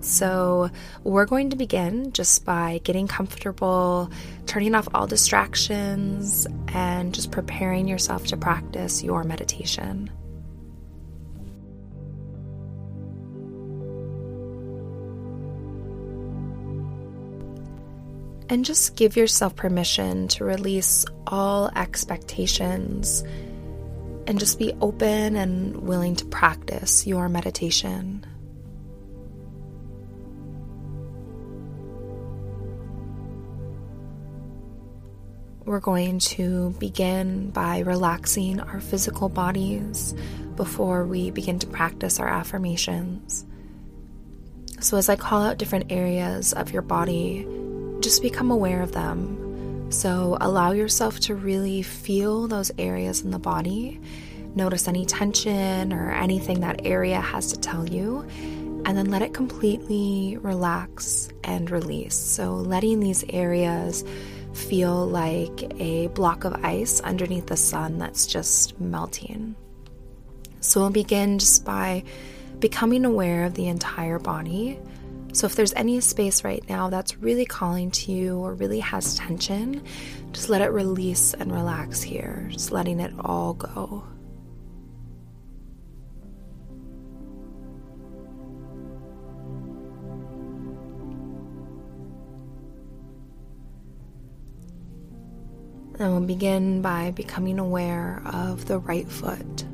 So, we're going to begin just by getting comfortable, turning off all distractions, and just preparing yourself to practice your meditation. And just give yourself permission to release all expectations and just be open and willing to practice your meditation. We're going to begin by relaxing our physical bodies before we begin to practice our affirmations. So, as I call out different areas of your body, just become aware of them. So, allow yourself to really feel those areas in the body. Notice any tension or anything that area has to tell you, and then let it completely relax and release. So, letting these areas feel like a block of ice underneath the sun that's just melting. So we'll begin just by becoming aware of the entire body. So if there's any space right now that's really calling to you or really has tension, just let it release and relax here, just letting it all go. And we'll begin by becoming aware of the right foot.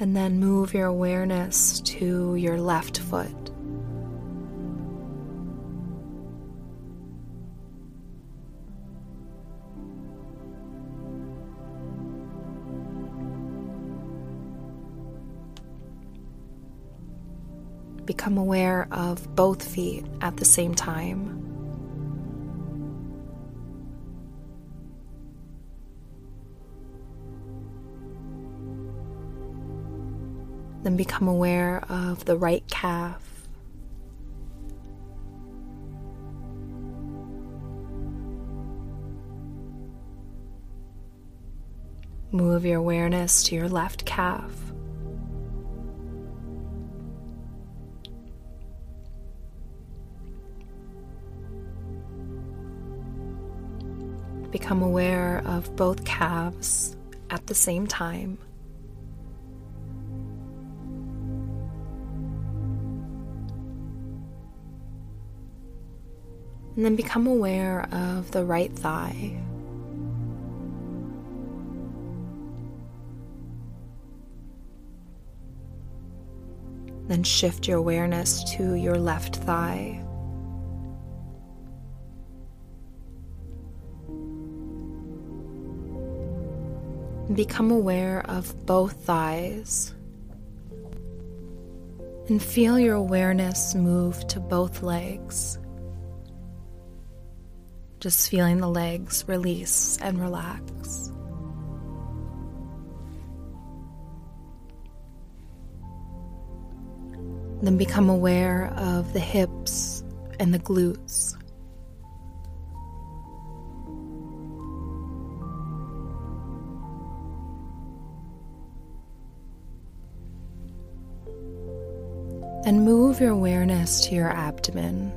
And then move your awareness to your left foot. Become aware of both feet at the same time. Then become aware of the right calf. Move your awareness to your left calf. Become aware of both calves at the same time. And then become aware of the right thigh. Then shift your awareness to your left thigh. Become aware of both thighs. And feel your awareness move to both legs. Just feeling the legs release and relax. Then become aware of the hips and the glutes. And move your awareness to your abdomen.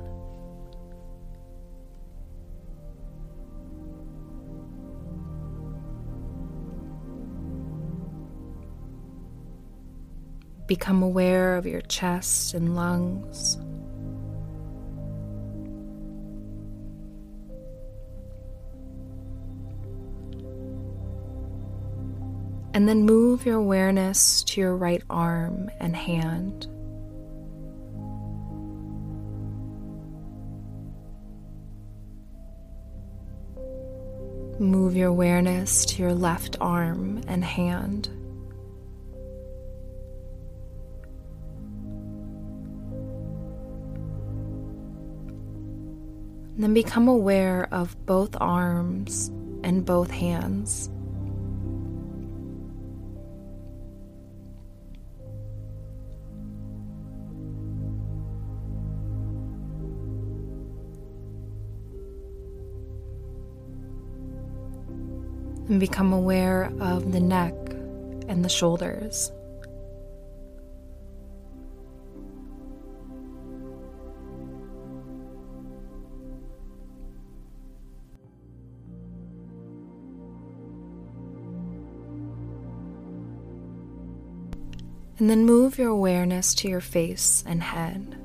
Become aware of your chest and lungs. And then move your awareness to your right arm and hand. Move your awareness to your left arm and hand. And then become aware of both arms and both hands. And become aware of the neck and the shoulders. And then move your awareness to your face and head.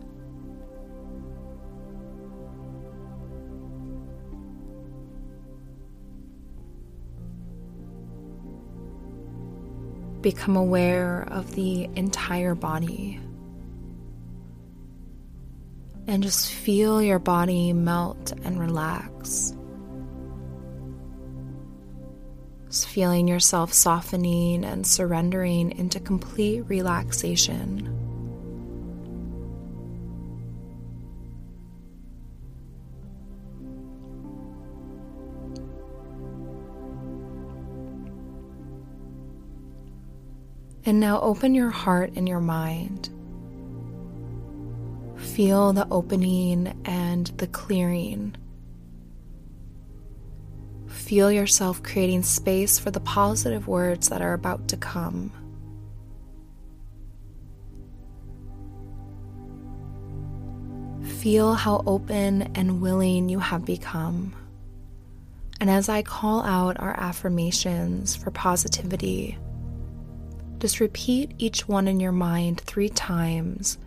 Become aware of the entire body. And just feel your body melt and relax. Just feeling yourself softening and surrendering into complete relaxation. And now open your heart and your mind. Feel the opening and the clearing Feel yourself creating space for the positive words that are about to come. Feel how open and willing you have become. And as I call out our affirmations for positivity, just repeat each one in your mind three times,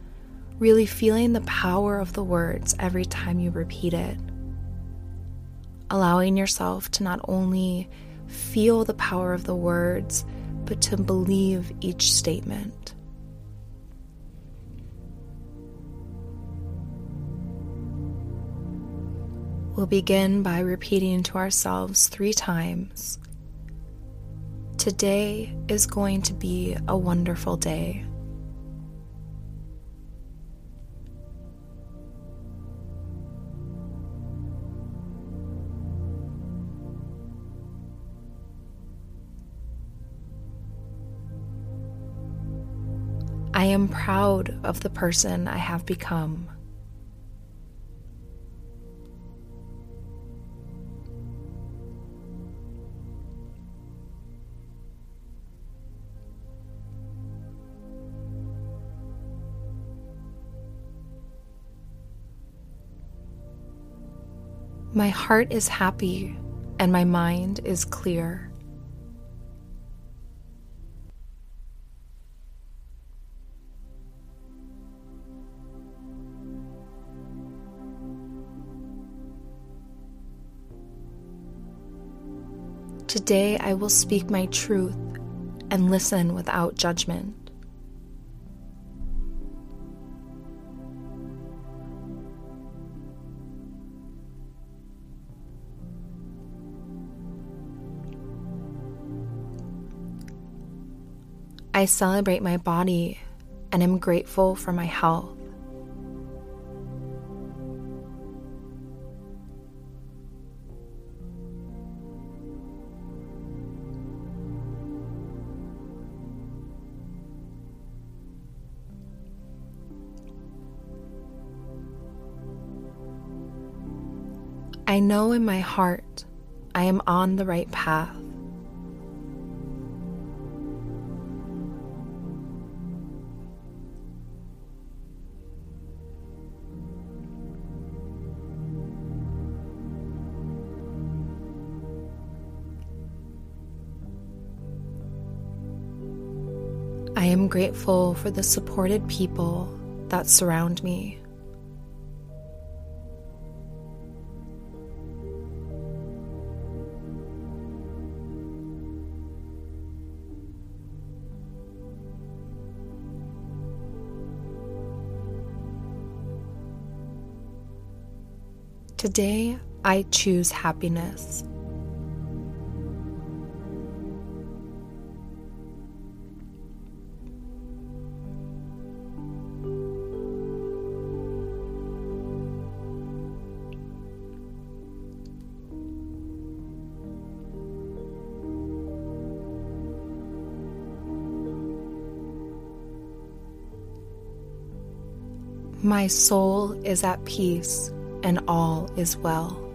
really feeling the power of the words every time you repeat it allowing yourself to not only feel the power of the words, but to believe each statement. We'll begin by repeating to ourselves three times Today is going to be a wonderful day. I am proud of the person I have become. My heart is happy and my mind is clear. Today I will speak my truth and listen without judgment. I celebrate my body and am grateful for my health. I know in my heart I am on the right path. I am grateful for the supported people that surround me. Today, I choose happiness. My soul is at peace and all is well.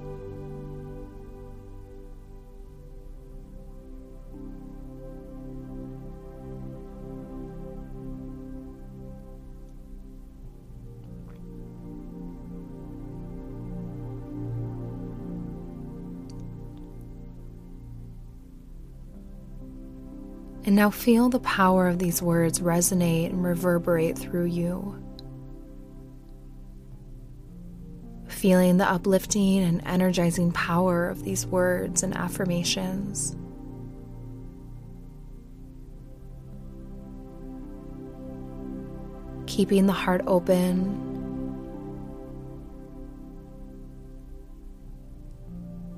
And now feel the power of these words resonate and reverberate through you. Feeling the uplifting and energizing power of these words and affirmations. Keeping the heart open.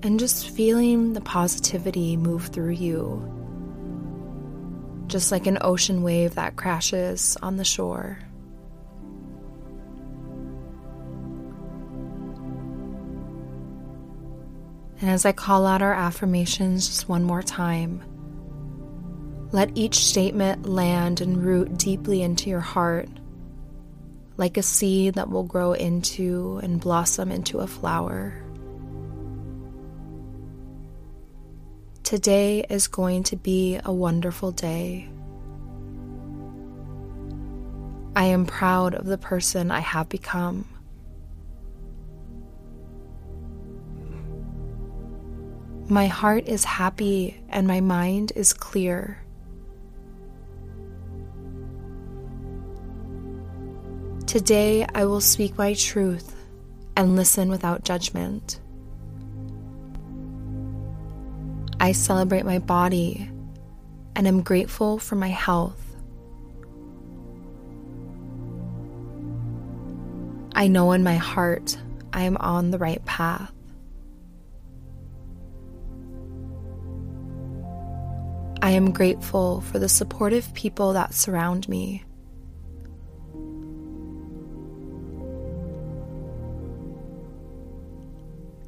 And just feeling the positivity move through you just like an ocean wave that crashes on the shore. And as I call out our affirmations just one more time, let each statement land and root deeply into your heart, like a seed that will grow into and blossom into a flower. Today is going to be a wonderful day. I am proud of the person I have become. My heart is happy and my mind is clear. Today I will speak my truth and listen without judgment. I celebrate my body and am grateful for my health. I know in my heart I am on the right path. I am grateful for the supportive people that surround me.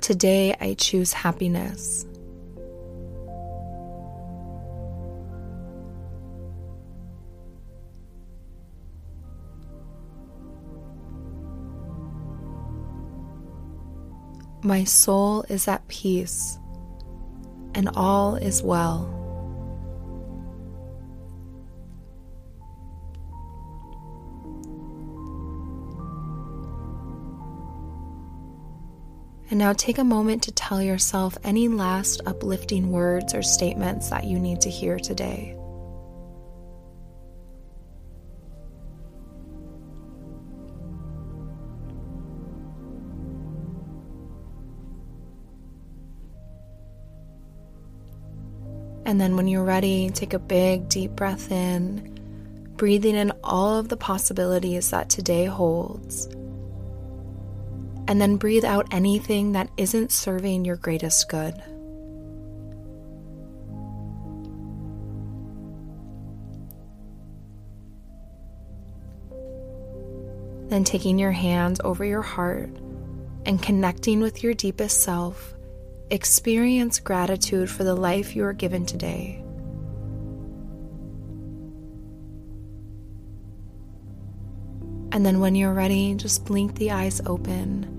Today I choose happiness. My soul is at peace, and all is well. And now take a moment to tell yourself any last uplifting words or statements that you need to hear today. And then when you're ready, take a big deep breath in, breathing in all of the possibilities that today holds. And then breathe out anything that isn't serving your greatest good. Then taking your hands over your heart and connecting with your deepest self Experience gratitude for the life you are given today. And then, when you're ready, just blink the eyes open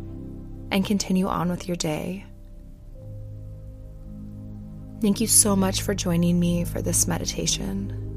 and continue on with your day. Thank you so much for joining me for this meditation.